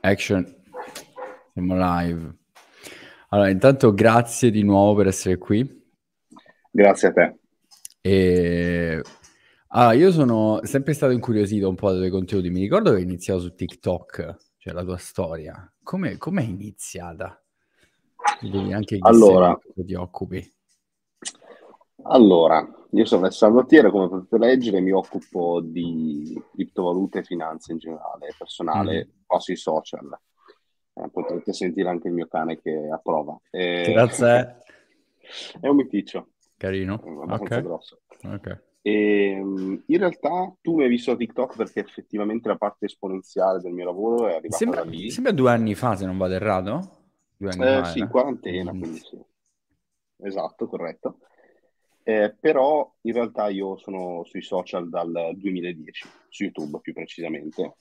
Action. Siamo live. Allora, intanto grazie di nuovo per essere qui. Grazie a te. E... Ah, io sono sempre stato incuriosito un po' dai tuoi contenuti. Mi ricordo che hai iniziato su TikTok, cioè la tua storia. Come è iniziata? anche allora, ti occupi. Allora, io sono Alessandro Tiera, come potete leggere, mi occupo di criptovalute e finanze in generale, personale, mm. sui social. Eh, potrete sentire anche il mio cane che approva. E... Grazie. È un miticcio. Carino. Abbastanza okay. grosso. Ok. E, ehm, in realtà tu mi hai visto a TikTok perché effettivamente la parte esponenziale del mio lavoro è arrivata sembra, da lì. Sembra due anni fa, se non vado errato. Due anni eh, fa, sì, in quarantena, mm. quindi sì. Esatto, corretto. Eh, però in realtà io sono sui social dal 2010, su YouTube più precisamente,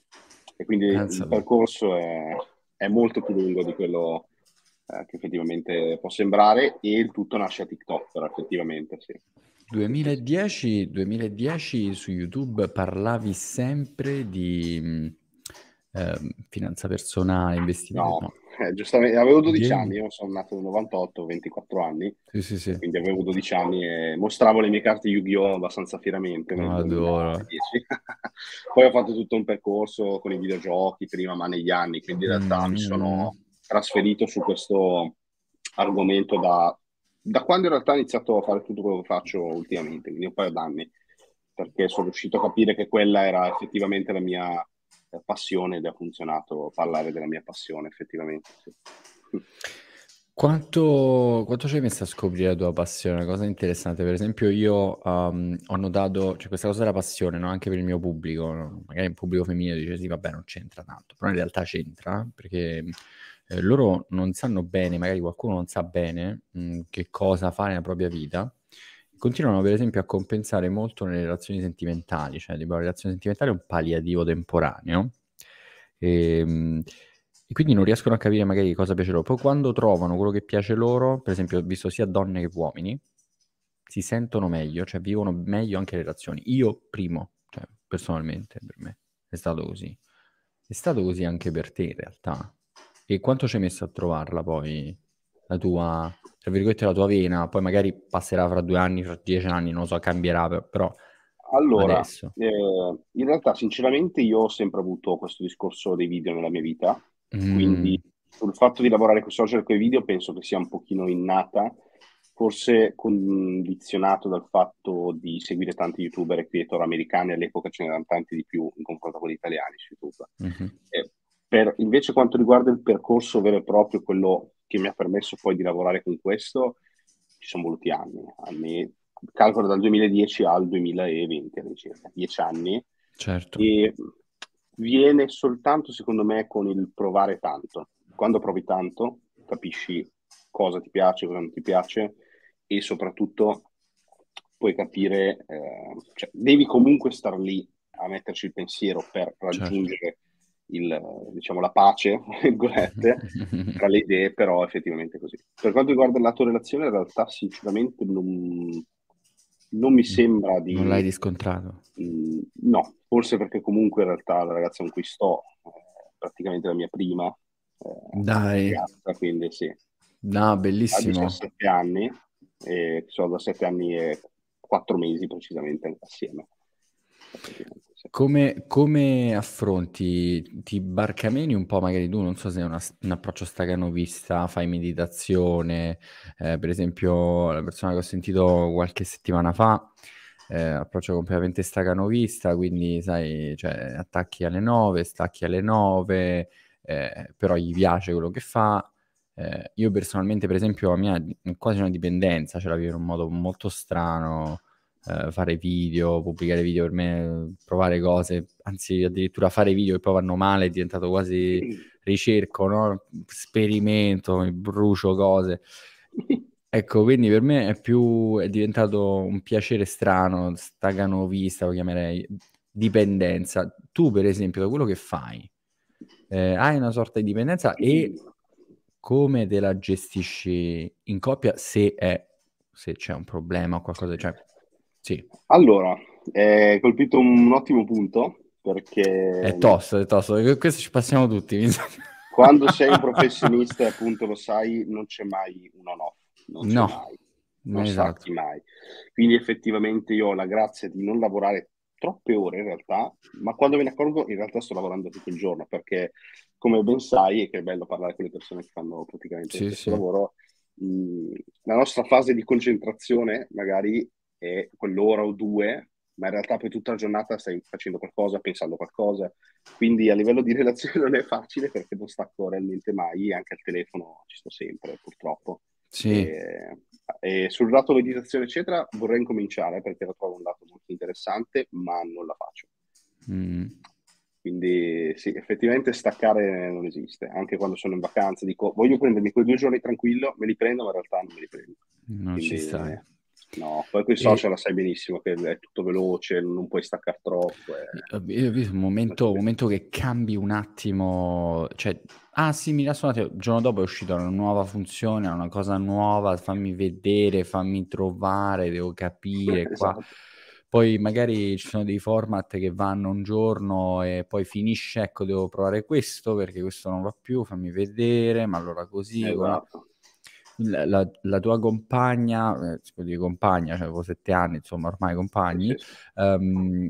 e quindi Pensalo. il percorso è, è, molto più lungo di quello eh, che effettivamente può sembrare e il tutto nasce a TikTok, però effettivamente sì. 2010, 2010 su YouTube parlavi sempre di mm, eh, finanza personale, investimento. No, eh, giustamente, avevo 12 Vieni. anni, io sono nato nel 98, 24 anni, sì, sì, sì. quindi avevo 12 anni e mostravo le mie carte Yu-Gi-Oh! abbastanza fieramente. Adoro. Poi ho fatto tutto un percorso con i videogiochi prima, ma negli anni, quindi in realtà mm. mi sono trasferito su questo argomento da, da quando in realtà ho iniziato a fare tutto quello che faccio ultimamente, quindi un paio d'anni, perché sono riuscito a capire che quella era effettivamente la mia passione ed ha funzionato parlare della mia passione effettivamente. Sì. Quanto, quanto ci hai messo a scoprire la tua passione? Una cosa interessante, per esempio io um, ho notato, cioè questa cosa della passione, no? anche per il mio pubblico, no? magari il pubblico femminile dice sì vabbè non c'entra tanto, però in realtà c'entra perché eh, loro non sanno bene, magari qualcuno non sa bene mh, mm, che cosa fare nella propria vita continuano per esempio a compensare molto nelle relazioni sentimentali, cioè la relazione sentimentale è un palliativo temporaneo e, ehm, e, quindi non riescono a capire magari cosa piace loro. Poi quando trovano quello che piace loro, per esempio visto sia donne che uomini, si sentono meglio, cioè vivono meglio anche le relazioni. Io primo, cioè personalmente per me è stato così. È stato così anche per te in realtà. E quanto ci hai messo a trovarla poi, la tua tra virgolette, la tua vena, poi magari passerà fra due anni, fra dieci anni, non lo so, cambierà, però allora, eh, in realtà, sinceramente, io ho sempre avuto questo discorso dei video nella mia vita, mm. quindi sul fatto di lavorare con social e con i video penso che sia un pochino innata, forse condizionato dal fatto di seguire tanti youtuber e creator americani, all'epoca ce n'erano tanti di più in confronto con gli italiani su YouTube. Mm-hmm. Eh, per, invece quanto riguarda il percorso vero e proprio, quello che mi ha permesso poi di lavorare con questo, ci sono voluti anni, anni calcolo dal 2010 al 2020 circa, dieci anni. Certo. E viene soltanto, secondo me, con il provare tanto. Quando provi tanto, capisci cosa ti piace, cosa non ti piace e soprattutto puoi capire, eh, cioè, devi comunque star lì a metterci il pensiero per certo. raggiungere certo il, diciamo, la pace, tra le idee, però effettivamente così. Per quanto riguarda la tua relazione, in realtà sinceramente non, non mi sembra di... Non l'hai riscontrato? Mh, no, forse perché comunque in realtà la ragazza con cui sto è praticamente la mia prima. Eh, Dai. Ragazza, quindi sì. No, bellissimo. Ha 17 anni, e sono da 7 anni e 4 mesi precisamente assieme. Come, come affronti, ti barcameni un po', magari tu, non so se è una, un approccio staganovista, fai meditazione, eh, per esempio la persona che ho sentito qualche settimana fa, eh, approccio completamente staganovista, quindi sai, cioè, attacchi alle 9, stacchi alle 9, eh, però gli piace quello che fa. Eh, io personalmente, per esempio, la mia quasi una dipendenza, ce la vivo in un modo molto strano, eh, fare video, pubblicare video per me, provare cose, anzi addirittura fare video che poi vanno male è diventato quasi ricerco, no? sperimento, brucio cose. Ecco, quindi per me è più è diventato un piacere strano, staganovista lo chiamerei, dipendenza. Tu, per esempio, da quello che fai, eh, hai una sorta di dipendenza e come te la gestisci in coppia se, è, se c'è un problema o qualcosa? Cioè, sì. Allora, hai colpito un ottimo punto perché... È tosto, è tosto, questo ci passiamo tutti. Quando sei un professionista, appunto lo sai, non c'è mai un on-off non no, mai, non esatto. mai. Quindi effettivamente io ho la grazia di non lavorare troppe ore in realtà, ma quando me ne accorgo in realtà sto lavorando tutto il giorno perché come ben sai, e che è bello parlare con le persone che fanno praticamente sì, questo sì. lavoro, mh, la nostra fase di concentrazione magari è quell'ora o due, ma in realtà poi tutta la giornata stai facendo qualcosa, pensando qualcosa, quindi a livello di relazione non è facile perché non stacco realmente mai, anche al telefono ci sto sempre purtroppo. Sì. E, e sul lato meditazione, eccetera, vorrei incominciare perché lo trovo un lato molto interessante, ma non la faccio. Mm. Quindi sì, effettivamente staccare non esiste. Anche quando sono in vacanza dico voglio prendermi quei due giorni tranquillo, me li prendo, ma in realtà non me li prendo. Non Quindi, ci stai. No, poi con i social e... lo sai benissimo che è tutto veloce, non puoi staccare troppo. E... Io ho visto un momento, un momento, che cambi un attimo, cioè, ah sì, mi rassonate, il giorno dopo è uscita una nuova funzione, una cosa nuova, fammi vedere, fammi trovare, devo capire qua. esatto. Poi magari ci sono dei format che vanno un giorno e poi finisce, ecco, devo provare questo perché questo non va più, fammi vedere, ma allora così. Esatto la, la, tua compagna, eh, si dire compagna, cioè avevo sette anni, insomma, ormai compagni, um,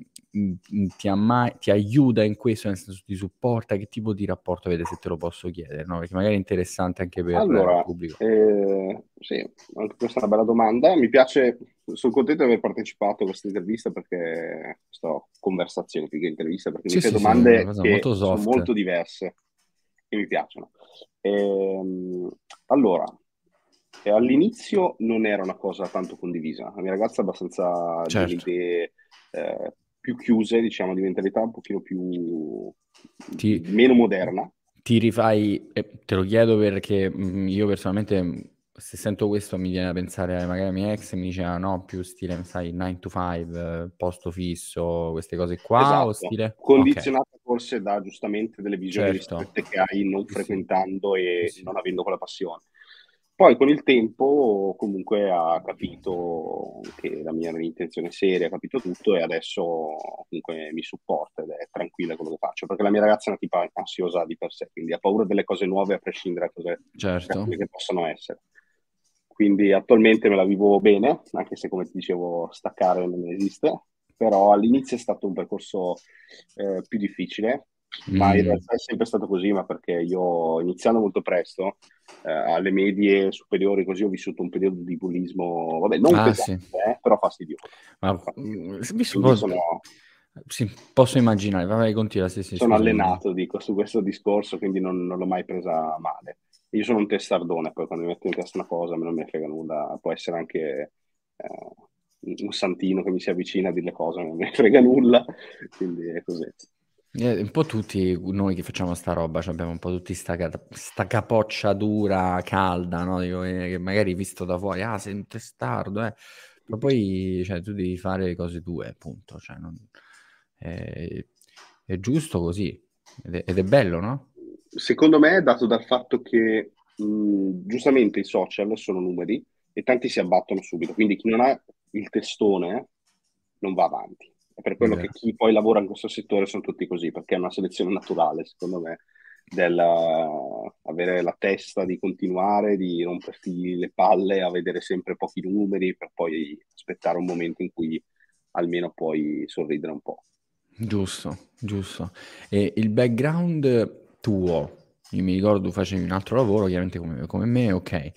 ti, mai, ti, aiuta in questo, nel senso ti supporta, che tipo di rapporto avete, se te lo posso chiedere, no? Perché magari è interessante anche per allora, il pubblico. Eh, sì, anche questa è una bella domanda. Mi piace, sono contento di aver partecipato a questa intervista perché, questa conversazione più che intervista, perché sì, fai sì, domande sì, che sono molto diverse e mi piacciono. Ehm, allora, all'inizio non era una cosa tanto condivisa. La mia ragazza è abbastanza certo. di idee eh, più chiuse, diciamo, di mentalità un pochino più ti, meno moderna. Ti rifai, eh, te lo chiedo perché mm, io personalmente se sento questo mi viene a pensare magari a mia ex mi diceva ah, no più stile sai 9 to 5 posto fisso queste cose qua esatto. o stile condizionata okay. forse da giustamente delle visioni certo. che hai non frequentando e sì. non avendo quella passione poi con il tempo comunque ha capito che la mia intenzione seria, ha capito tutto e adesso comunque mi supporta ed è tranquilla quello che faccio, perché la mia ragazza è una tipa ansiosa di per sé, quindi ha paura delle cose nuove a prescindere da cose certo. che possono essere. Quindi attualmente me la vivo bene, anche se come ti dicevo staccare non esiste, però all'inizio è stato un percorso eh, più difficile, ma in realtà è sempre stato così, ma perché io iniziando molto presto, eh, alle medie superiori così ho vissuto un periodo di bullismo, vabbè, non ah, pesante, sì. eh, però fastidioso. Ma, mm, posso, sono, sì, posso immaginare, vai continua. Sì, sì, sono allenato, dico, su questo discorso, quindi non, non, l'ho mai presa male. Io sono un testardone, poi quando mi metto in testa una cosa, a me non mi frega nulla, può essere anche... Eh, un santino che mi si avvicina a dire le cose, non mi frega nulla, quindi è così. Eh, un po' tutti noi che facciamo sta roba, cioè abbiamo un po' tutti sta, sta capoccia dura, calda, no? Dico, eh, che magari visto da fuori, ah, sei un testardo, eh. Ma poi cioè, tu devi fare le cose tue, appunto. Cioè, non... è... è, giusto così. Ed è, ed è, bello, no? Secondo me è dato dal fatto che mh, giustamente i social sono numeri e tanti si abbattono subito. Quindi chi non ha il testone non va avanti è per quello yeah. che chi poi lavora in questo settore sono tutti così, perché è una selezione naturale, secondo me, avere la testa di continuare, di romperti le palle, a vedere sempre pochi numeri, per poi aspettare un momento in cui almeno puoi sorridere un po'. Giusto, giusto. E il background tuo, io mi ricordo facevi un altro lavoro, chiaramente come, come me, ok.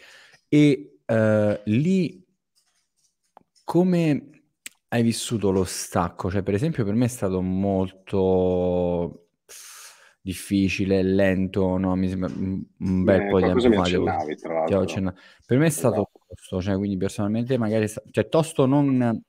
E uh, lì come hai vissuto lo stacco? Cioè, per esempio, per me è stato molto difficile, lento, no? Mi sembra un bel eh, po' di tempo fa. Per me è stato esatto. tosto, cioè, quindi personalmente magari... Cioè, tosto non,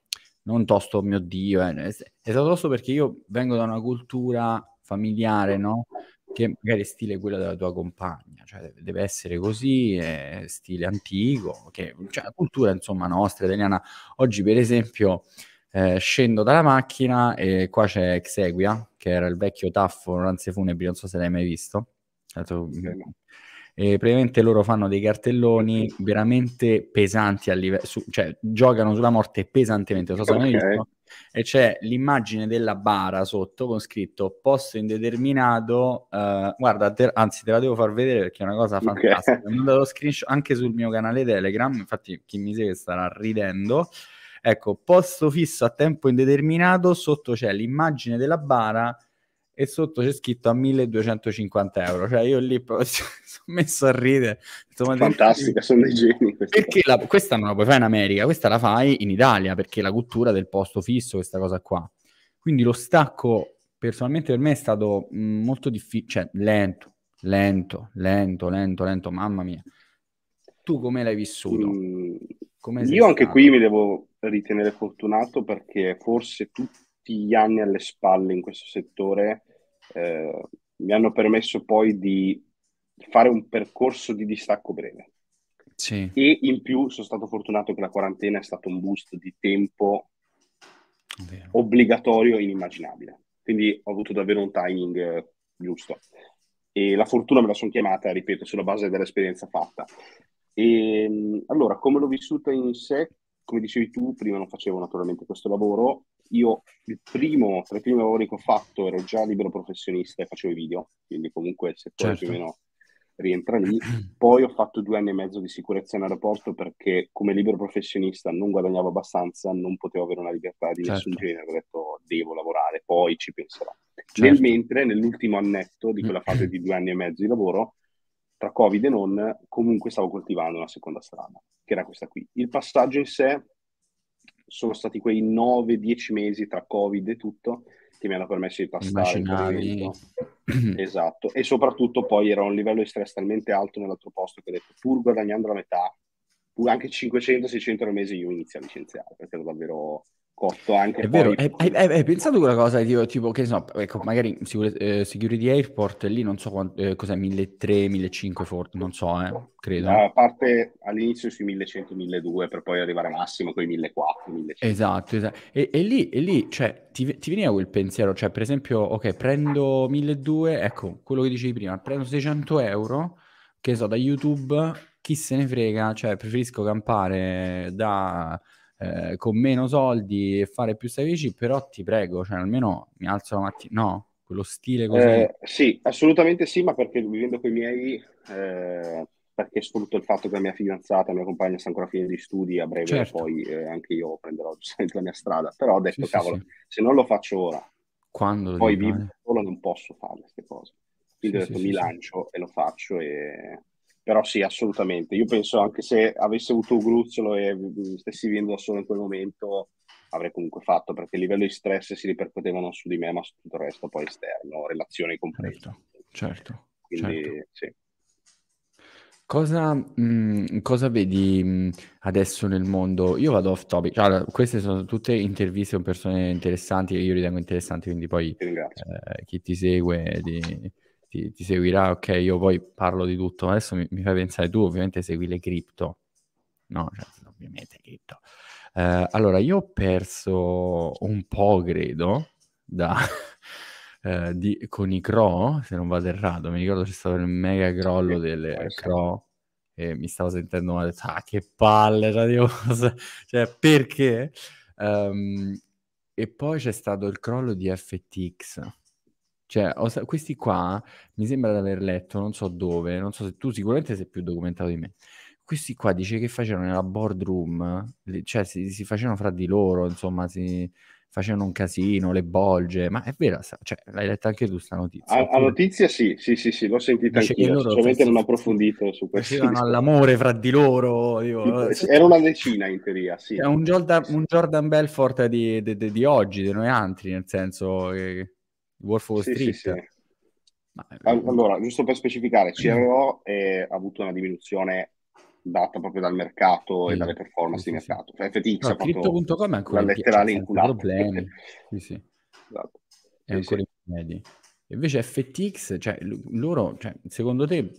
non tosto, mio Dio, eh. è stato tosto perché io vengo da una cultura familiare, no? che magari è stile quello della tua compagna, cioè deve essere così, è stile antico, che, cioè la cultura insomma nostra, italiana. Oggi per esempio eh, scendo dalla macchina e qua c'è Exeguia, che era il vecchio taffo Ranze Funebri, non so se l'hai mai visto. E praticamente loro fanno dei cartelloni veramente pesanti a livello, cioè giocano sulla morte pesantemente, so se okay. visto e c'è l'immagine della bara sotto con scritto posto indeterminato. Uh, guarda, te, anzi, te la devo far vedere perché è una cosa fantastica. Okay. Ho mandato screenshot anche sul mio canale Telegram. Infatti, chi mi segue starà ridendo. Ecco, posto fisso a tempo indeterminato. Sotto c'è l'immagine della bara e sotto c'è scritto a 1250 euro. Cioè, io lì proprio sono messo a ridere. Fantastica, sono dei geni. Perché la, questa non la puoi fare in America, questa la fai in Italia perché la cultura del posto fisso, questa cosa qua. Quindi lo stacco, personalmente, per me è stato mm, molto difficile, cioè lento, lento, lento, lento, lento, mamma mia. Tu come l'hai vissuto? Mm, io anche stato? qui mi devo ritenere fortunato perché forse tutti gli anni alle spalle in questo settore eh, mi hanno permesso poi di fare un percorso di distacco breve. Sì. E in più sono stato fortunato che la quarantena è stato un boost di tempo Vero. obbligatorio e inimmaginabile. Quindi ho avuto davvero un timing eh, giusto. E la fortuna me la sono chiamata, ripeto, sulla base dell'esperienza fatta. E, ehm, allora, come l'ho vissuta in sé, come dicevi tu, prima non facevo naturalmente questo lavoro. Io, il primo, tra i primi lavori che ho fatto, ero già libero professionista e facevo i video, quindi comunque il settore certo. più o meno rientra lì. Poi ho fatto due anni e mezzo di sicurezza in aeroporto perché come libero professionista non guadagnavo abbastanza, non potevo avere una libertà di certo. nessun genere. Ho detto devo lavorare, poi ci penserò. Certo. Nel mentre, nell'ultimo annetto di quella fase di due anni e mezzo di lavoro, tra Covid e non, comunque stavo coltivando una seconda strada, che era questa qui. Il passaggio in sé sono stati quei 9-10 mesi tra Covid e tutto che mi hanno permesso di passare il esatto, e soprattutto poi era un livello di stress talmente alto nell'altro posto che ho detto, pur guadagnando la metà, pur anche 500-600 euro al mese io inizio a licenziare, perché ero davvero cotto anche è vero, hai, hai, hai, pensato quella cosa tipo, tipo che so, ecco, magari eh, Security Airport lì non so quanto, eh, cos'è 1300, 1500 forse, non so, eh, credo. A parte all'inizio sui 1100, 1200 per poi arrivare massimo con i 1400, 1500. Esatto, esatto. E, e, lì, e lì, cioè, ti, ti veniva quel pensiero, cioè per esempio, ok, prendo 1200, ecco, quello che dicevi prima, prendo 600 euro, che so, da YouTube, chi se ne frega, cioè preferisco campare da eh, con meno soldi e fare più sacrifici, però ti prego, cioè almeno mi alzo la mattina, no? Quello stile così. Eh, sì, assolutamente sì, ma perché vivendo con i miei, eh, perché sfrutto il fatto che la mia fidanzata, la mia compagna sta ancora a fine di studi, a breve certo. poi eh, anche io prenderò giustamente la mia strada, però ho detto, sì, cavolo, sì, sì. se non lo faccio ora, Quando poi vivo solo non posso fare queste cose. Quindi ho detto, mi lancio e lo faccio e però sì, assolutamente. Io penso anche se avessi avuto un gruzzolo e stessi vivendo da solo in quel momento, avrei comunque fatto, perché il livello di stress si ripercuoteva non su di me, ma su tutto il resto poi esterno, relazioni comprese. Certo, certo. Quindi certo. sì. Cosa, mh, mm, cosa, vedi mm, adesso nel mondo? Io vado off topic, allora, queste sono tutte interviste con persone interessanti che io ritengo interessanti, quindi poi eh, chi ti segue di, ti, ti, seguirà, ok, io poi parlo di tutto, adesso mi, mi fai pensare, tu ovviamente segui le cripto, no, cioè, ovviamente cripto. Eh, allora, io ho perso un po', credo, da, eh, di, con i Cro, se non vado errato, mi ricordo c'è stato il mega crollo delle Cro e mi stavo sentendo male, ah, che palle, cioè, cioè perché? Um, e poi c'è stato il crollo di FTX cioè, questi qua mi sembra di aver letto, non so dove, non so se tu sicuramente sei più documentato di me. Questi qua dice che facevano nella boardroom, cioè si, si facevano fra di loro, insomma, si facevano un casino, le bolge, ma è vera, cioè, l'hai letta anche tu sta notizia? A, a notizia sì, sì, sì, sì, l'ho sentita dice anch'io, sinceramente non ho approfondito su questo. Facevano all'amore fra di loro. Dico, Era una decina in teoria, sì. È un Jordan, un Jordan Belfort di, di, di, di oggi, di noi altri, nel senso che Wolf of sì, Street. Sì, sì. Ma... Allora, giusto per specificare, CRO è, ha avuto una diminuzione data proprio dal mercato sì, e dalle performance sì, di mercato. Cioè, FTX no, Crypto.com è ancora letterale inculato. problemi. Sì, sì. Esatto. È ancora in piedi. Invece FTX, cioè, loro, cioè, secondo te,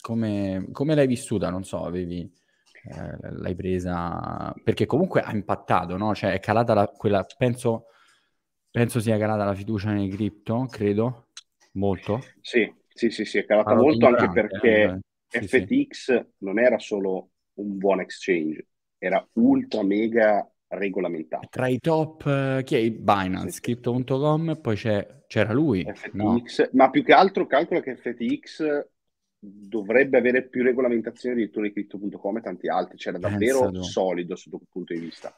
come, come l'hai vissuta? Non so, avevi, eh, l'hai presa... Perché comunque ha impattato, no? Cioè, è calata la, quella, penso, penso sia calata la fiducia nei cripto, credo, molto. Sì, sì, sì, sì è calata Parlo molto anche perché eh, sì, FTX sì. non era solo un buon exchange, era ultra mega regolamentato. Tra i top, uh, chi è? Binance, sì. Crypto.com, poi c'era lui. FTX, no? ma più che altro calcola che FTX dovrebbe avere più regolamentazione addirittura di Crypto.com e tanti altri, c'era davvero Pensalo. solido sotto quel punto di vista.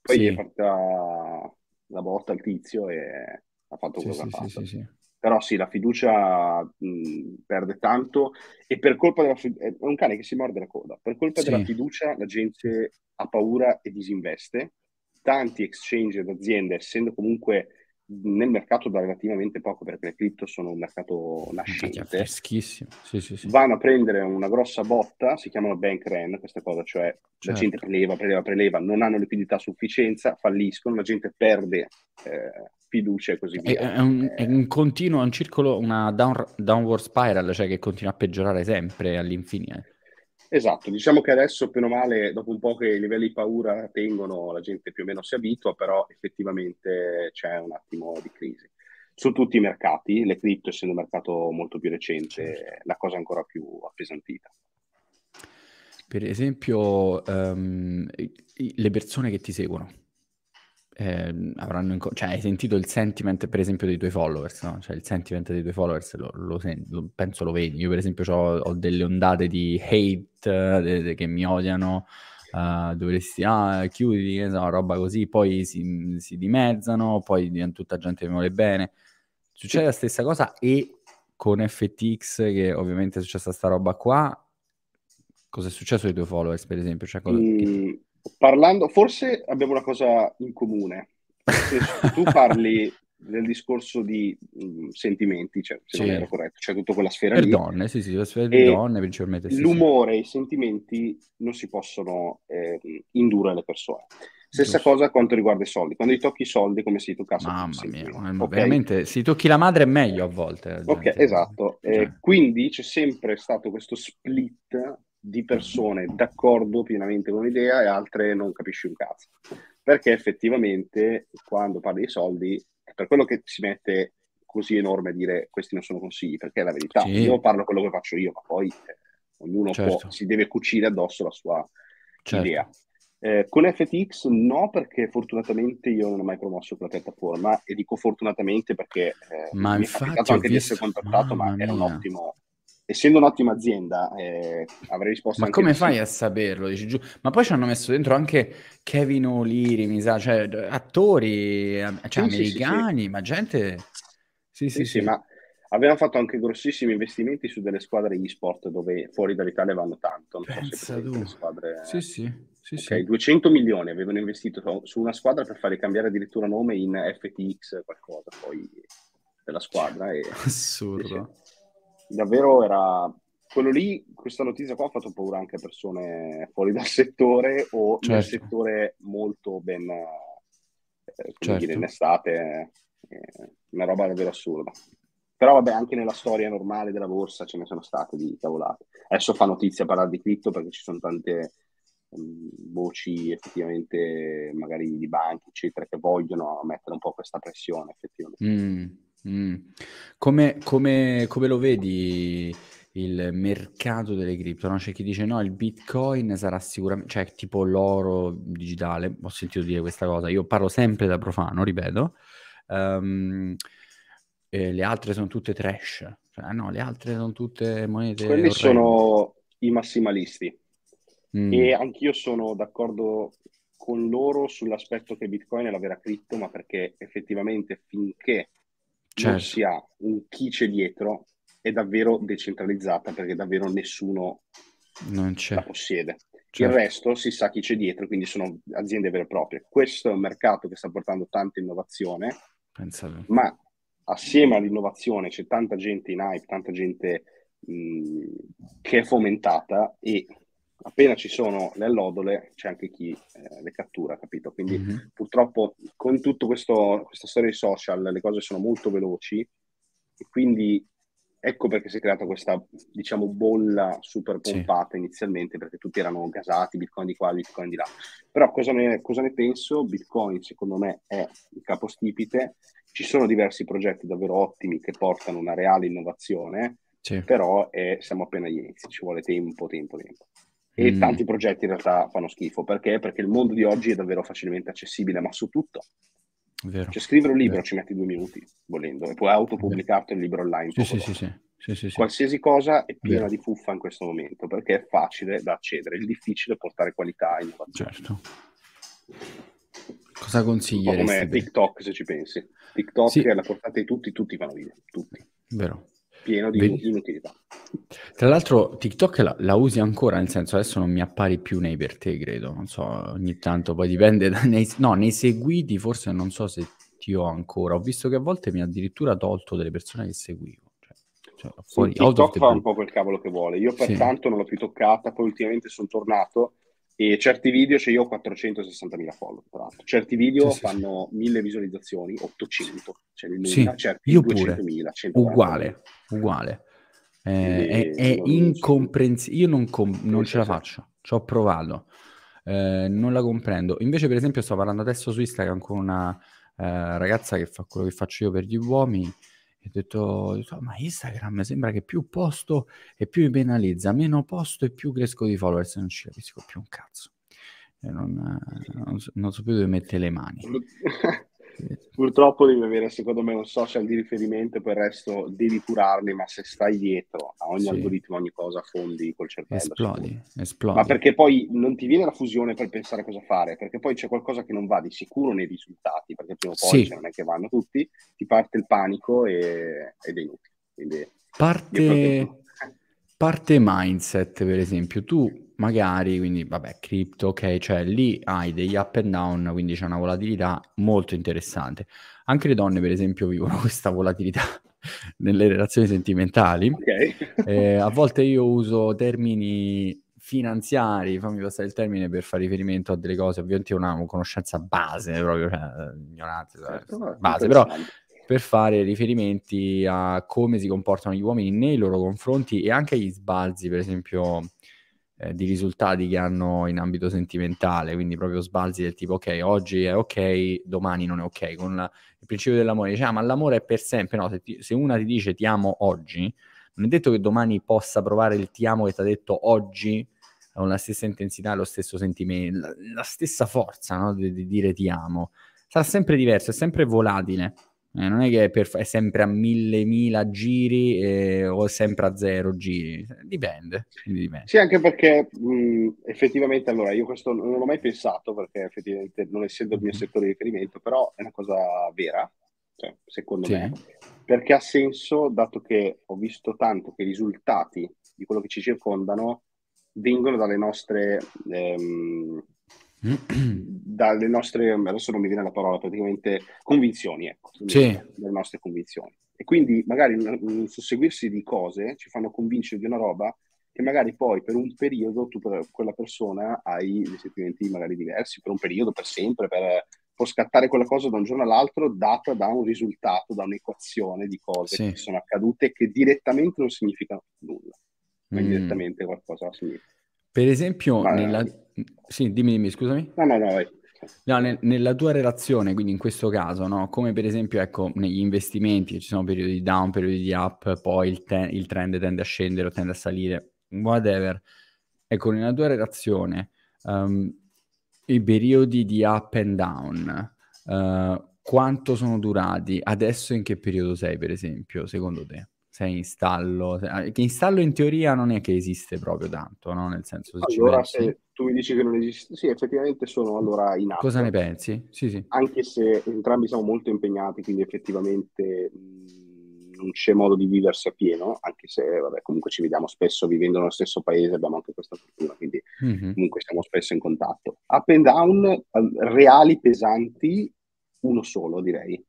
Poi sì. gli è fatta la botta al tizio e ha fatto sì, quello che ha fatto. Però sì, la fiducia mh, perde tanto e per colpa della fiducia, è un cane che si morde la coda, per colpa della fiducia la gente ha paura e disinveste. Tanti exchange ed aziende, essendo comunque nel mercato da relativamente poco, perché le cripto sono un mercato nascente, freschissimo. Sì, sì, sì. vanno a prendere una grossa botta, si chiamano bank run, questa cosa, cioè certo. la gente preleva, preleva, preleva, non hanno liquidità a sufficienza, falliscono, la gente perde eh, fiducia e così via. È, è, un, è un, continuo, un circolo, una down, downward spiral, cioè che continua a peggiorare sempre all'infinito. Esatto, diciamo che adesso, più o male, dopo un po' che i livelli di paura tengono, la gente più o meno si abitua, però effettivamente c'è un attimo di crisi. Su tutti i mercati, le cripto essendo un mercato molto più recente, certo. la cosa è ancora più appesantita. Per esempio, um, le persone che ti seguono, eh, avranno inco- cioè, hai sentito il sentiment, per esempio, dei tuoi followers, no? Cioè, il sentiment dei tuoi followers lo, lo, sen- lo penso lo vedi. Io, per esempio, ho, delle ondate di hate de- de- che mi odiano. Uh, dovresti, ah, chiudi, so, roba così, poi si, si dimezzano, poi diventa tutta gente che mi vuole bene. Succede la stessa cosa e con FTX, che ovviamente è successa sta roba qua, cosa è successo ai tuoi followers, per esempio? Cioè, cosa... mm, Parlando, forse abbiamo una cosa in comune. Se tu parli del discorso di mh, mm, sentimenti, cioè, se sì. non ero corretto, c'è cioè tutta quella sfera per lì. donne, sì, sì, la sfera di donne principalmente. Sì, l'umore e i sentimenti non si possono eh, indurre alle persone. Stessa Giusto. cosa quanto riguarda i soldi. Quando ti tocchi i soldi, come si toccasse Mamma mia, okay? veramente, se tocchi la madre è meglio a volte. Ok, esatto. Cioè. Eh, quindi c'è sempre stato questo split di persone d'accordo pienamente con l'idea e altre non capisci un cazzo. Perché effettivamente quando parli di soldi è per quello che si mette così enorme a dire questi non sono consigli, perché è la verità. Sì. Io parlo quello che faccio io, ma poi eh, ognuno certo. può, si deve cucire addosso la sua certo. idea. Eh, con FTX no, perché fortunatamente io non ho mai promosso quella piattaforma e dico fortunatamente perché eh, ma mi è capitato anche visto... di essere contattato, Mamma ma era un ottimo, essendo un'ottima azienda, eh, avrei risposto. Ma come fai sì. a saperlo? Dici, giù? Ma poi ci hanno messo dentro anche Kevin O'Leary, mi sa, cioè attori cioè, sì, americani, sì, ma gente. Sì, sì, sì, ma avevano fatto anche grossissimi investimenti su delle squadre e-sport dove fuori dall'Italia vanno tanto. Pensa so squadre... Sì, sì. sì, okay, 200 milioni avevano investito su una squadra per farli cambiare addirittura nome in FTX, qualcosa poi della squadra. E... Assurdo davvero era quello lì, questa notizia qua ha fatto paura anche a persone fuori dal settore o certo. nel settore molto ben eh, certo. dire, in estate, eh, una roba davvero assurda. Però vabbè, anche nella storia normale della borsa ce ne sono state di cavolate. Adesso fa notizia parlare di cripto perché ci sono tante um, voci effettivamente magari di banche, eccetera, che vogliono mettere un po' questa pressione effettivamente. Mm. Mm. Come, come, come, lo vedi il mercato delle cripto? No? C'è chi dice no, il bitcoin sarà sicuramente, cioè tipo l'oro digitale, ho sentito dire questa cosa, io parlo sempre da profano, ripeto, um, le altre sono tutte trash, cioè, no, le altre sono tutte monete. Quelli orrende. sono i massimalisti mm. e anch'io sono d'accordo con loro sull'aspetto che Bitcoin è la vera cripto, ma perché effettivamente finché certo. non si ha un chi c'è dietro, è davvero decentralizzata perché davvero nessuno la possiede. Certo. Il resto si sa chi c'è dietro, quindi sono aziende vere e proprie. Questo è un mercato che sta portando tanta innovazione, Pensate. ma assieme all'innovazione c'è tanta gente in hype, tanta gente mh, che è fomentata e appena ci sono le allodole c'è anche chi eh, le cattura, capito? Quindi mm-hmm. purtroppo con tutta questa storia di social le cose sono molto veloci quindi ecco perché si è creata questa, diciamo, bolla super pompata sì. inizialmente, perché tutti erano gasati, Bitcoin di qua, Bitcoin di là. Però cosa ne, cosa ne penso? Bitcoin secondo me è il capostipite, ci sono diversi progetti davvero ottimi che portano una reale innovazione, sì. però è, siamo appena agli inizi, ci vuole tempo, tempo, tempo. E mm. tanti progetti in realtà fanno schifo, perché? Perché il mondo di oggi è davvero facilmente accessibile, ma su tutto. Vero. Cioè, scrivere un libro Vero. ci metti due minuti, volendo, e puoi autopubblicarti il libro online. Sì, sì, sì, sì, sì, Qualsiasi cosa è piena Vero. di fuffa in questo momento, perché è facile da accedere, il difficile è portare qualità innovazione. Certo. Cosa consigli? Come TikTok, se ci pensi. TikTok sì. è alla portata di tutti, tutti fanno video, tutti. Vero pieno di Vedi. inutilità. Tra l'altro TikTok la, la, usi ancora, nel senso adesso non mi appari più nei per te, credo, non so, ogni tanto poi dipende, da, nei, no, nei seguiti forse non so se ti ho ancora, ho visto che a volte mi ha addirittura tolto delle persone che seguivo. Cioè, cioè, fuori, TikTok fa un po' quel cavolo che vuole, io pertanto sì. non l'ho più toccata, poi ultimamente sono tornato e certi video, cioè io ho 460.000 follow, tra l'altro. Certi video sì, fanno sì. 1000 visualizzazioni, 800, cioè sì, certi io pure, uguale, uguale. Eh, è, è incomprensibile, io non, com- non ce la faccio, ci ho provato, eh, non la comprendo. Invece per esempio sto parlando adesso su Instagram con una eh, ragazza che fa quello che faccio io per gli uomini, e ho detto, ho detto, ma Instagram sembra che più posto e più mi penalizza, meno posto e più cresco di followers, non ci capisco più un cazzo. Non, non, non, so più dove mettere le mani. Purtroppo devi avere, secondo me, un social di riferimento, per il resto devi curarli, ma se stai dietro a ogni sì. algoritmo, ogni cosa, fondi col cervello. Esplodi, esplodi. Ma perché poi non ti viene la fusione per pensare cosa fare, perché poi c'è qualcosa che non va di sicuro nei risultati, perché prima o poi sì. cioè, non è che vanno tutti, ti parte il panico e, ed è inutile. Quindi, parte, parte mindset, per esempio, tu magari, quindi vabbè, cripto, ok, cioè lì hai degli up and down, quindi c'è una volatilità molto interessante. Anche le donne, per esempio, vivono questa volatilità nelle relazioni sentimentali. Okay. eh, a volte io uso termini finanziari, fammi passare il termine per fare riferimento a delle cose, ovviamente una conoscenza base, proprio, cioè, ignoranza, certo, base, però per fare riferimenti a come si comportano gli uomini nei loro confronti e anche agli sbalzi, per esempio eh, di risultati che hanno in ambito sentimentale, quindi proprio sbalzi del tipo ok, oggi è ok, domani non è ok, con la, il principio dell'amore, dice ah, ma l'amore è per sempre, no, se, ti, se, una ti dice ti amo oggi, non è detto che domani possa provare il ti amo che ti ha detto oggi con la stessa intensità, lo stesso sentimento, la, la stessa forza no, di, di dire ti amo, sarà sempre diverso, è sempre volatile. Eh, non è che è, per, è, sempre a mille mila giri eh, o sempre a zero giri, dipende, dipende. Sì, anche perché mh, effettivamente, allora, io questo non l'ho mai pensato perché effettivamente non essendo il mio settore di riferimento, però è una cosa vera, cioè, secondo sì. me, perché ha senso dato che ho visto tanto che i risultati di quello che ci circondano vengono dalle nostre... Ehm, dalle nostre, adesso non mi viene la parola, praticamente convinzioni, ecco, sì. dalle nostre convinzioni. E quindi magari un susseguirsi di cose ci fanno convincere di una roba che magari poi per un periodo tu per quella persona hai dei sentimenti magari diversi, per un periodo, per sempre, per, può scattare quella cosa da un giorno all'altro data da un risultato, da un'equazione di cose sì. che sono accadute che direttamente non significano nulla, ma mm. indirettamente qualcosa significa. Per esempio, Ma... nella... sì, dimmi, dimmi, scusami. No, no, no, vai. No, nel, nella tua relazione, quindi in questo caso, no? come per esempio ecco, negli investimenti ci sono periodi di down, periodi di up, poi il, te- il, trend tende a scendere o tende a salire, whatever. Ecco, nella tua relazione, um, i periodi di up and down, uh, quanto sono durati? Adesso in che periodo sei, per esempio, secondo te? Sei in stallo, ah, che in stallo in teoria non è che esiste proprio tanto, no? Nel senso, se allora, se tu mi dici che non esiste, sì, effettivamente sono allora in atto. Cosa ne pensi? Sì, sì. Anche se entrambi siamo molto impegnati, quindi effettivamente mh, non c'è modo di viversi a pieno, anche se, vabbè, comunque ci vediamo spesso vivendo nello stesso paese, abbiamo anche questa fortuna, quindi mm-hmm. comunque siamo spesso in contatto. Up and down, reali, pesanti, uno solo, direi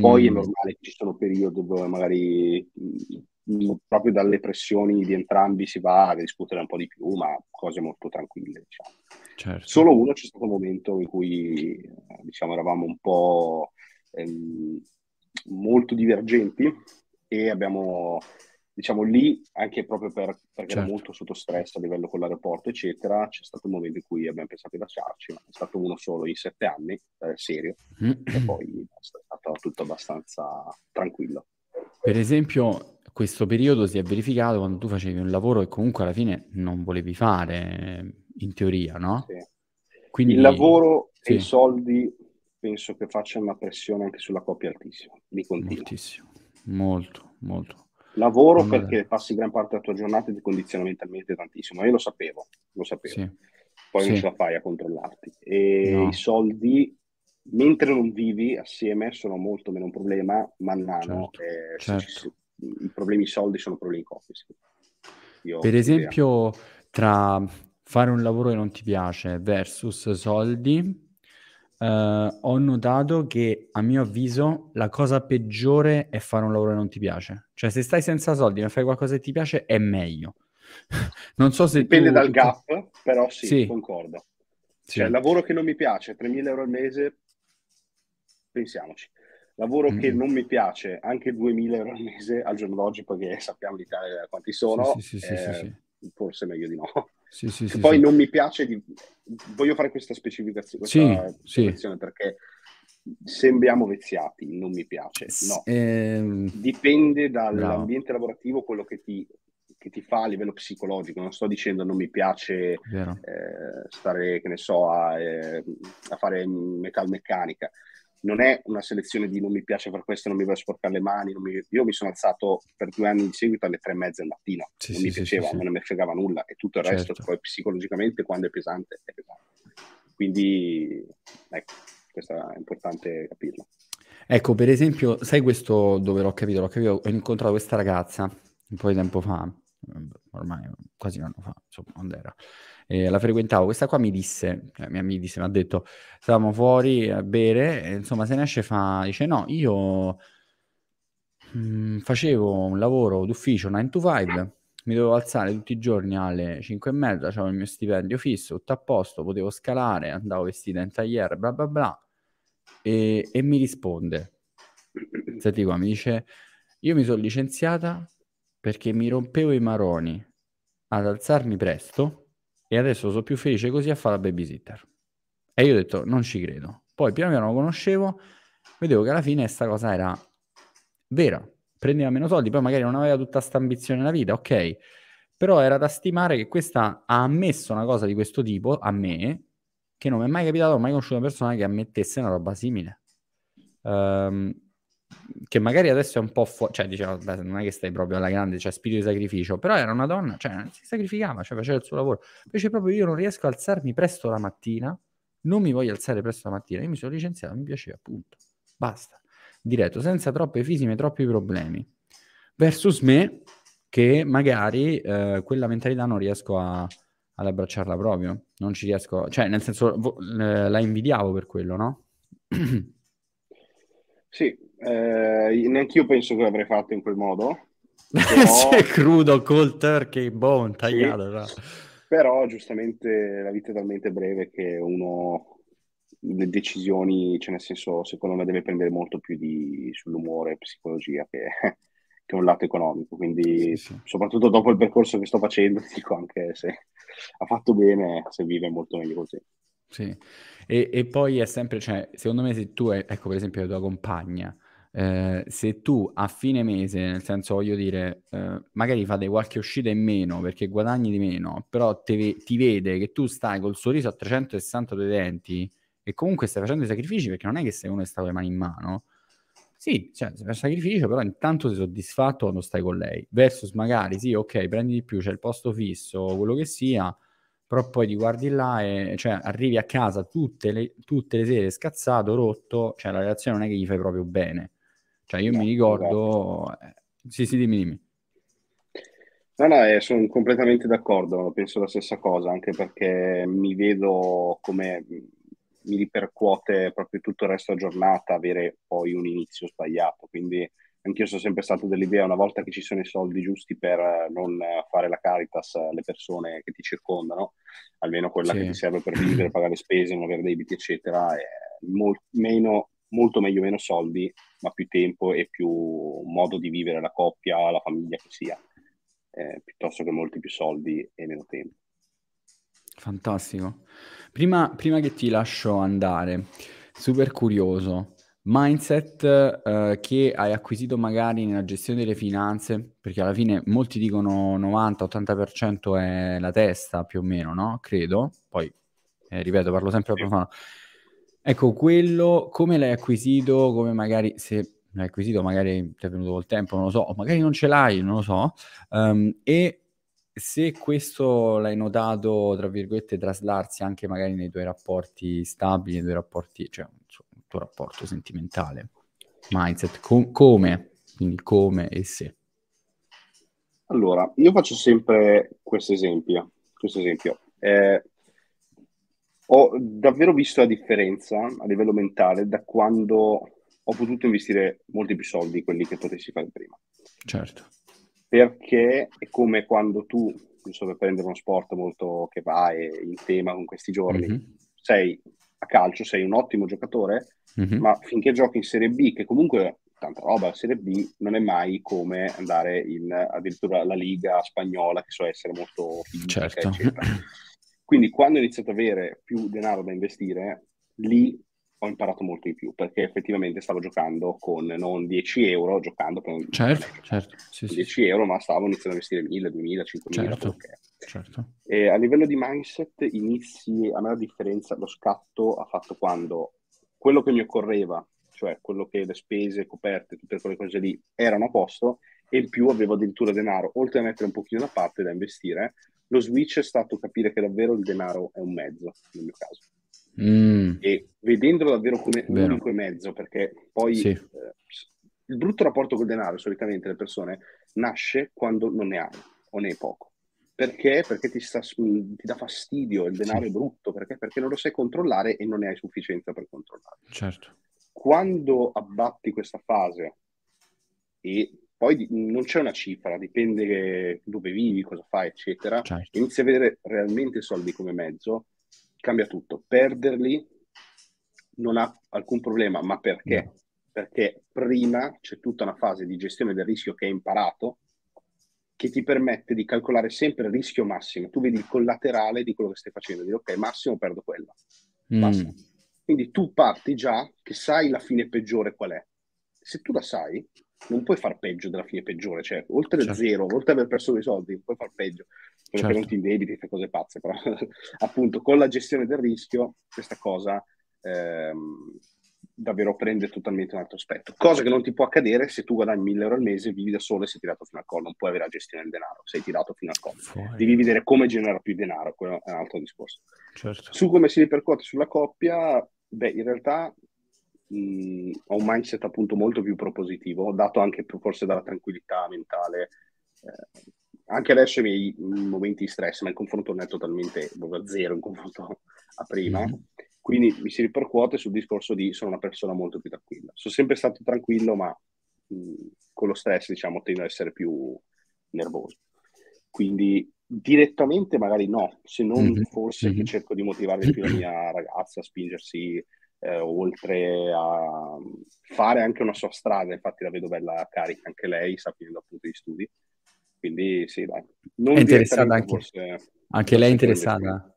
poi mm. è normale che ci sono periodi dove magari mh, proprio dalle pressioni di entrambi si va a discutere un po' di più, ma cose molto tranquille, diciamo. Certo. Solo uno c'è stato un momento in cui diciamo, eravamo un po' ehm, molto divergenti e abbiamo diciamo lì, anche proprio per, perché certo. era molto sotto stress a livello con l'aeroporto, eccetera, c'è stato un momento in cui abbiamo pensato di lasciarci, ma è stato uno solo in sette anni, eh, serio, mm. e poi stato tutto abbastanza tranquillo. Per esempio, questo periodo si è verificato quando tu facevi un lavoro che comunque alla fine non volevi fare, in teoria, no? Sì. Quindi, Il lavoro sì. e i soldi penso che facciano una pressione anche sulla coppia altissima, di continuo. Moltissimo, molto, molto. Lavoro non perché è... passi gran parte della tua giornata e ti condiziona mentalmente tantissimo. Io lo sapevo, lo sapevo. Sì. Poi non ce la fai a controllarti. E no. i soldi, mentre non vivi assieme, sono molto meno un problema. Man mano, certo. Eh, certo. Ci, i problemi soldi sono problemi coppia. Per esempio, idea. tra fare un lavoro che non ti piace versus soldi, Uh, ho notato che a mio avviso la cosa peggiore è fare un lavoro che non ti piace. Cioè, se stai senza soldi e fai qualcosa che ti piace, è meglio. non so se dipende tu... dal gap, però sì, sì. concordo. Sì. Cioè, lavoro che non mi piace, 3.000 euro al mese, pensiamoci. Lavoro mm-hmm. che non mi piace, anche 2.000 euro al mese al giorno d'oggi, perché sappiamo l'Italia quanti sono, sì, eh, forse meglio di no. Sì, sì, sì, poi non mi piace, di... voglio fare questa specificazione, questa perché sembriamo viziati, non mi piace. No, ehm... dipende dall'ambiente Bravo. lavorativo, quello che ti, che ti, fa a livello psicologico. Non sto dicendo non mi piace eh, stare, che ne so, a, eh, a fare metalmeccanica non è una selezione di non mi piace per questo, non mi voglio sporcare le mani. Mi... Io mi sono alzato per due anni di seguito alle tre e mezza del mattino, sì, non sì, mi piaceva, sì, non ne fregava nulla e tutto il certo. resto poi psicologicamente quando è pesante è pesante. Quindi ecco, questo è importante capirlo. Ecco, per esempio, sai questo dove l'ho capito? L'ho capito, ho incontrato questa ragazza un po' di tempo fa, ormai quasi un anno fa, insomma, quando era eh, la frequentavo, questa qua mi disse, cioè, mi, mi disse, mi ha detto, stavamo fuori a bere, e, insomma se ne esce fa, dice no, io mh, mm, facevo un lavoro d'ufficio 9 to 5, mi dovevo alzare tutti i giorni alle 5 e mezza, avevo il mio stipendio fisso, tutto a posto, potevo scalare, andavo vestita in tagliere, bla bla bla, e, e mi risponde, senti qua, mi dice, io mi sono licenziata perché mi rompevo i maroni ad alzarmi presto e adesso sono più felice così a fare la babysitter. E io ho detto, non ci credo. Poi piano piano lo conoscevo, vedevo che alla fine questa cosa era vera, prendeva meno soldi, poi magari non aveva tutta questa ambizione nella vita, ok, però era da stimare che questa ha ammesso una cosa di questo tipo a me, che non mi è mai capitato, ho mai conosciuto una persona che ammettesse una roba simile. Um, che magari adesso è un po' fuori, cioè beh, non è che stai proprio alla grande, cioè spirito di sacrificio, però era una donna, cioè si sacrificava, cioè faceva il suo lavoro. Invece proprio io non riesco a alzarmi presto la mattina, non mi voglio alzare presto la mattina, io mi sono licenziato, mi piaceva, appunto. Basta. Diretto, senza troppe fisime, troppi problemi. Versus me, che magari eh, quella mentalità non riesco a, ad abbracciarla proprio, non ci riesco, cioè nel senso vo- eh, la invidiavo per quello, no? sì, eh, neanche io penso che l'avrei fatto in quel modo. Però... Crudo, cold turkey, bone, tagliato. Sì. Però giustamente la vita è talmente breve che uno le decisioni, cioè nel senso, secondo me deve prendere molto più di, sull'umore e psicologia che, che un lato economico. Quindi, sì, sì. soprattutto dopo il percorso che sto facendo, dico anche se ha fatto bene, se vive molto meglio così. Sì, e, e poi è sempre, cioè, secondo me se tu, è, ecco per esempio la tua compagna, eh, se tu a fine mese, nel senso voglio dire, eh, magari fate qualche uscita in meno perché guadagni di meno, però te, ti vede che tu stai col sorriso a 360 due denti e comunque stai facendo i sacrifici perché non è che sei uno che sta con le mani in mano. Sì, cioè, sei sacrificio, però intanto sei soddisfatto quando stai con lei. Versus magari, sì, ok, prendi di più, c'è il posto fisso, quello che sia, però poi ti guardi là e cioè, arrivi a casa tutte le, tutte le sere scazzato, rotto, cioè la relazione non è che gli fai proprio bene. Cioè io no, mi ricordo... Esatto. Eh, sì, sì, dimmi, dimmi. No, no, eh, sono completamente d'accordo, penso la stessa cosa, anche perché mi vedo come mi ripercuote proprio tutto il resto della giornata avere poi un inizio sbagliato, quindi anch'io sono sempre stato dell'idea, una volta che ci sono i soldi giusti per non fare la caritas alle persone che ti circondano, almeno quella sì. che ti serve per vivere, pagare le spese, non avere debiti, eccetera, è molto meno molto meglio meno soldi, ma più tempo e più modo di vivere la coppia, la famiglia che sia, eh, piuttosto che molti più soldi e meno tempo. Fantastico. Prima, prima che ti lascio andare, super curioso, mindset eh, che hai acquisito magari nella gestione delle finanze, perché alla fine molti dicono 90-80% è la testa più o meno, no? Credo, poi eh, ripeto, parlo sempre a profano. Ecco, quello come l'hai acquisito, come magari se l'hai acquisito, magari ti è venuto col tempo, non lo so, o magari non ce l'hai, non lo so, um, e se questo l'hai notato, tra virgolette, traslarsi anche magari nei tuoi rapporti stabili, nei tuoi rapporti, cioè il tuo rapporto sentimentale, mindset, com- come, quindi come e se. Allora, io faccio sempre questo esempio, questo esempio. Eh, ho davvero visto la differenza a livello mentale da quando ho potuto investire molti più soldi di quelli che potessi fare prima. Certo perché è come quando tu, giusto per prendere uno sport molto che va in tema con questi giorni, mm-hmm. sei a calcio, sei un ottimo giocatore, mm-hmm. ma finché giochi in Serie B, che comunque tanta roba, la Serie B non è mai come andare in addirittura la Liga spagnola, che so essere molto fisica, certo. eccetera. Quindi quando ho iniziato ad avere più denaro da investire, lì ho imparato molto di più perché effettivamente stavo giocando con non 10 euro, giocando con certo, certo, sì, 10 sì. euro, ma stavo iniziando a investire 1000, 2000, 5000. Certo, certo. E a livello di mindset inizi, a me la differenza, lo scatto ha fatto quando quello che mi occorreva, cioè quello che le spese coperte, tutte quelle cose lì, erano a posto e in più avevo addirittura denaro, oltre a mettere un pochino da parte da investire, lo switch è stato capire che davvero il denaro è un mezzo, nel mio caso Mm. E vedendolo davvero come Vero. un unico mezzo, perché poi sì. eh, il brutto rapporto col denaro, solitamente le persone, nasce quando non ne hai o ne hai poco. Perché? Perché ti, sta, ti dà fastidio, il denaro sì. è brutto, perché? Perché non lo sai controllare e non ne hai sufficienza per controllare. Certo. Quando abbatti questa fase e poi non c'è una cifra, dipende dove vivi, cosa fai, eccetera, certo. inizi a vedere realmente i soldi come mezzo, cambia tutto. Perderli non ha alcun problema, ma perché? No. Perché prima c'è tutta una fase di gestione del rischio che hai imparato che ti permette di calcolare sempre il rischio massimo. Tu vedi il collaterale di quello che stai facendo, di ok, massimo perdo quello. Mm. Quindi tu parti già che sai la fine peggiore qual è. Se tu la sai, non puoi far peggio della fine peggiore, cioè oltre certo. zero, oltre aver perso dei soldi, non puoi far peggio quello certo. non ti indebiti, fai cose pazze, però appunto con la gestione del rischio questa cosa ehm, davvero prende totalmente un altro aspetto. Cosa che non ti può accadere se tu guadagni 1000 euro al mese, vivi da solo e sei tirato fino al collo, non puoi avere la gestione del denaro, sei tirato fino al collo. Fuori. Devi vedere come genera più denaro, quello è un altro discorso. Certo. Su come si ripercuote sulla coppia, beh, in realtà mh, ho un mindset appunto molto più propositivo, dato anche forse dalla tranquillità mentale. Eh, anche adesso i miei momenti di stress, ma il confronto non è totalmente proprio zero in confronto a prima. Mm-hmm. Quindi mi si ripercuote sul discorso di sono una persona molto più tranquilla. Sono sempre stato tranquillo, ma mh, con lo stress, diciamo, tendo ad essere più nervoso. Quindi direttamente magari no, se non mm-hmm. forse mm-hmm. che cerco di motivare più la mia ragazza a spingersi eh, oltre a fare anche una sua strada, infatti la vedo bella carica anche lei, sta finendo appunto gli studi quindi sì, dai. Non è interessata anche, forse, anche lei è interessata?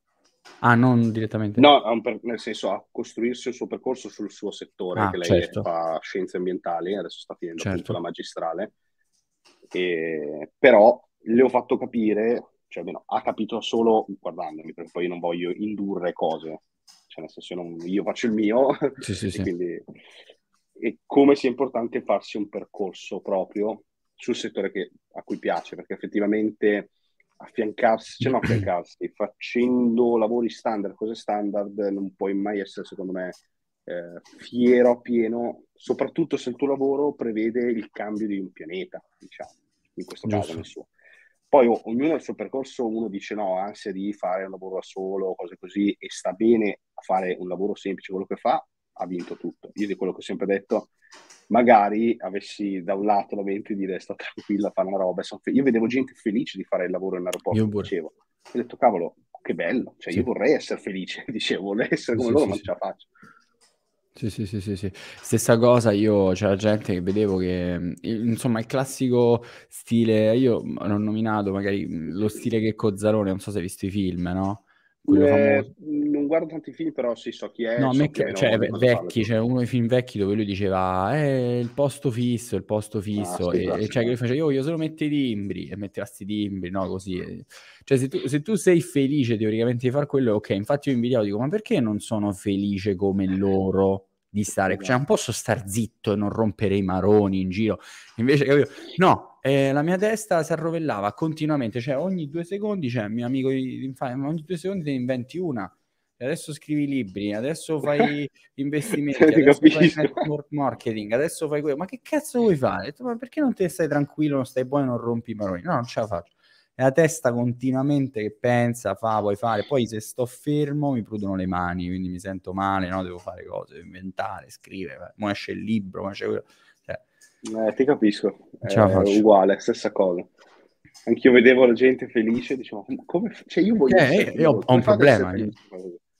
Ah, non direttamente? No, nel senso a costruirsi il suo percorso sul suo settore, ah, che lei certo. fa scienze ambientali, adesso sta finendo certo. appunto la magistrale, e, però le ho fatto capire, cioè almeno ha capito solo guardandomi, perché poi io non voglio indurre cose, cioè nel senso non, io faccio il mio, sì, sì, sì. quindi e come sia importante farsi un percorso proprio sul settore che, a cui piace, perché effettivamente affiancarsi, cioè non affiancarsi, facendo lavori standard, cose standard, non puoi mai essere, secondo me, eh, fiero a pieno, soprattutto se il tuo lavoro prevede il cambio di un pianeta, diciamo, in questo Giusto. caso nel suo. Poi oh, ognuno ha il suo percorso, uno dice no, ansia di fare un lavoro da solo, cose così, e sta bene a fare un lavoro semplice, quello che fa, ha vinto tutto. Io di quello che ho sempre detto, magari avessi da un lato la mente di dire sto tranquilla, fare una roba. Fe- io vedevo gente felice di fare il lavoro in aeroporto, io dicevo. Ho detto, cavolo, che bello, cioè sì. io vorrei essere felice, dicevo, vorrei essere come sì, loro, sì, ma non ce la faccio. Sì, sì, sì, sì, sì. Stessa cosa, io c'era gente che vedevo che, insomma, il classico stile, io l'ho nominato magari lo stile che Cozzarone, non so se hai visto i film, no? Eh, non guardo tanti film, però sì, so chi è. No, so me, chi è, cioè, no, vecchi, c'è cioè uno dei film vecchi dove lui diceva eh, il posto fisso, il posto ah, fisso, ah, e, e, cioè che lui faceva io voglio solo mettere i timbri e mettere i timbri, no, così. Cioè se tu, se tu, sei felice teoricamente di fare quello, ok, infatti io invidiavo, dico, ma perché non sono felice come loro? Di stare, cioè non posso star zitto e non rompere i maroni in giro, invece capito? No, eh, la mia testa si arrovellava continuamente, cioè ogni due secondi, cioè mio amico ogni due secondi te ne inventi una, adesso scrivi libri, adesso fai investimenti, adesso fai marketing, adesso fai quello, ma che cazzo vuoi fare? Ma perché non te stai tranquillo, non stai buono, non rompi i maroni? No, non ce la faccio è la testa continuamente che pensa, fa, vuoi fare, poi se sto fermo mi prudono le mani, quindi mi sento male, no? devo fare cose, devo inventare, scrivere, mo esce il libro, ma c'è quello. Cioè, eh, ti capisco, è uguale, stessa cosa. Anch'io vedevo la gente felice, dicevo, come... Cioè io voglio... Eh, io ho un problema. Io.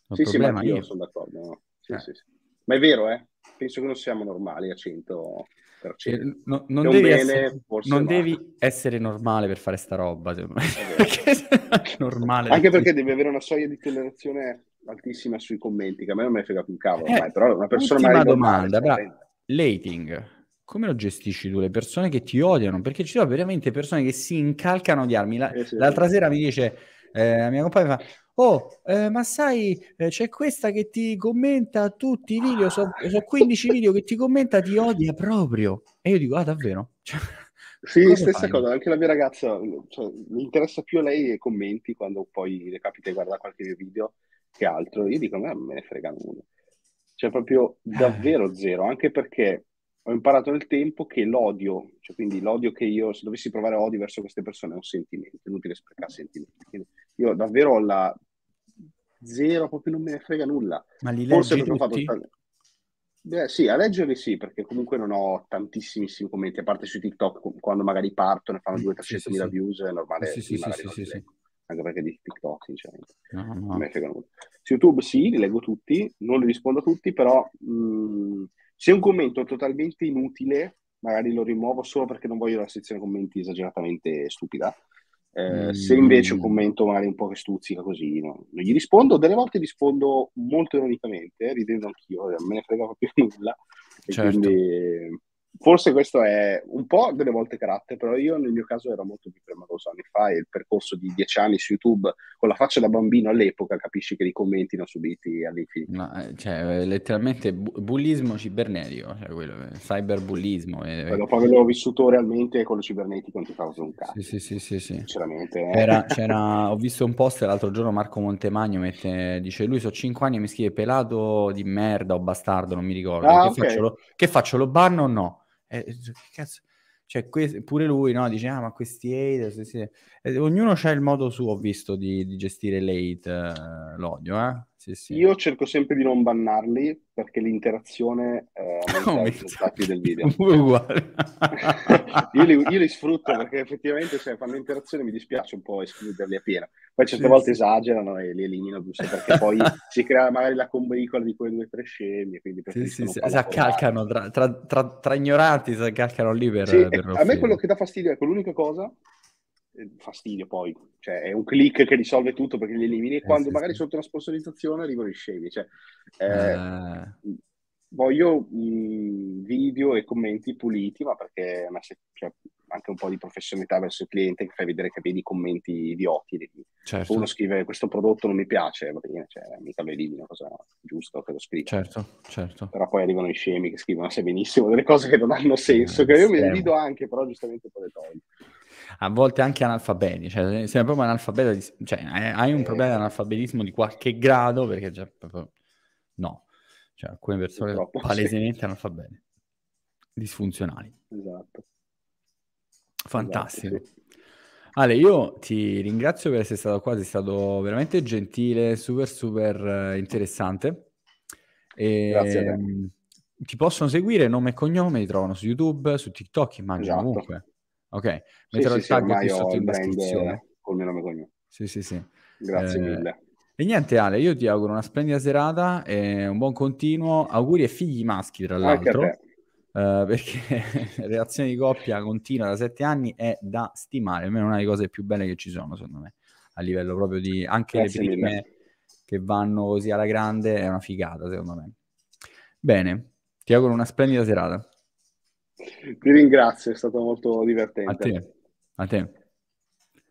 Ho sì, problema sì, ma io, io sono d'accordo. No? Sì, eh. sì, sì. Ma è vero, eh? Penso che non siamo normali a 100... Cioè, no, non, devi, bene, essere, non devi, essere, normale per fare sta roba, normale Anche perché devi avere una soglia di tollerazione altissima sui commenti, che a me non mi frega più un cavolo, eh, però una persona Ultima domanda, normale, Lating, come lo gestisci tu? Le persone che ti odiano? Perché ci sono veramente persone che si incalcano di armi. La, eh sì, l'altra sì. sera mi dice, eh, la mia compagna fa, oh, eh, ma sai, eh, c'è questa che ti commenta tutti i video, so, so 15 video che ti commenta, ti odia proprio. E io dico, ah, davvero? Cioè, sì, stessa fai? cosa, anche la mia ragazza, cioè, mi interessa più a lei e commenti quando poi le capita di guardare qualche video che altro. Io dico, a me ne frega nulla. Cioè, proprio davvero zero, anche perché ho imparato nel tempo che l'odio, cioè quindi l'odio che io, se dovessi provare odio verso queste persone, è un sentimento, è inutile sprecare sentimenti. Quindi io davvero ho la zero, proprio non me ne frega nulla. Ma li Forse leggi tutti? Fatto... Beh, sì, a leggerli sì, perché comunque non ho tantissimi commenti, a parte su TikTok, quando magari partono e fanno 200-300 sì, sì, mila sì. views, è normale, sì, sì, sì, sì, sì, anche perché di TikTok, sinceramente, no, no. non me ne frega nulla. Su YouTube sì, li leggo tutti, non li rispondo a tutti, però mh, mm, se un commento è totalmente inutile, magari lo rimuovo solo perché non voglio la sezione commenti esageratamente stupida, eh, se invece un mm. commento magari un po' che stuzzica così, no? non gli rispondo, delle volte rispondo molto ironicamente, ridendo anch'io, non me ne frega proprio nulla. Certo. Quindi Forse questo è un po' delle volte carattere, però io nel mio caso ero molto più premuroso anni fa e il percorso di dieci anni su YouTube con la faccia da bambino all'epoca capisci che i commenti ne ho subiti all'infinito. No, eh, cioè, letteralmente bu- bullismo cibernetico, cioè quello, eh, cyberbullismo. E... Dopo averlo vissuto realmente con lo cibernetico non ti fa un cazzo. Sì, sì, sì, sì, sì. Sinceramente. Eh. Era, c'era, ho visto un post l'altro giorno Marco Montemagno mette, dice lui so cinque anni e mi scrive pelato di merda o bastardo, non mi ricordo. Ah, che, okay. faccio, lo, che faccio, lo banno o no? Eh, che cazzo? Cioè, que- pure lui no? dice: Ah, ma questi haters. Sì. Eh, ognuno ha il modo suo, ho visto, di, di gestire l'hate, eh, l'odio. Eh? Sì, sì. Io cerco sempre di non bannarli perché l'interazione eh, aumenta i risultati del video. Uguale. io, li, io, li, sfrutto perché effettivamente se fanno interazione mi dispiace un po' escluderli a pieno. Poi certe sì, volte sì. esagerano e li elimino giusto perché poi si crea magari la combricola di quei due tre scemi. Quindi sì, sì, sì. si accalcano tra, tra, tra, tra, ignoranti, si accalcano lì per, per A me quello che dà fastidio è ecco, l'unica cosa fastidio poi, cioè è un click che risolve tutto perché li elimini e eh, quando sì, magari sì. sotto una sponsorizzazione arrivano i scemi, cioè, eh, uh... voglio mh, video e commenti puliti, ma perché cioè, anche un po' di professionalità verso il cliente che fai vedere che vedi commenti idioti. Certo. Uno scrive questo prodotto non mi piace, va bene, cioè, mica lo elimino, cosa giusto che lo scrivi. Certo, certo. Però poi arrivano i scemi che scrivono sai benissimo delle cose che non hanno senso, eh, che io mi divido anche, però giustamente poi le togli a volte anche analfabeti, cioè sei proprio analfabeta, di, cioè hai un problema di analfabetismo di qualche grado perché già proprio no, cioè alcune persone Purtroppo, palesemente sì. analfabete, disfunzionali. Esatto. Fantastico. Esatto, sì. Ale, io ti ringrazio per essere stato qua, sei stato veramente gentile, super super interessante. E, Grazie a te. Ehm, ti possono seguire nome e cognome, ti trovano su YouTube, su TikTok, immagino esatto. comunque. Ok, metterò sì, il tag qui sotto in descrizione. Col mio nome cognome. Sì, sì, sì. Grazie eh, mille. E niente Ale, io ti auguro una splendida serata e un buon continuo, auguri e figli maschi tra l'altro, uh, perché relazione di coppia continua da sette anni è da stimare, almeno una delle cose più belle che ci sono secondo me, a livello proprio di anche Grazie le prime mille. che vanno così alla grande è una figata secondo me. Bene, ti auguro una splendida serata. Ti ringrazio, è stato molto divertente. A te. A te.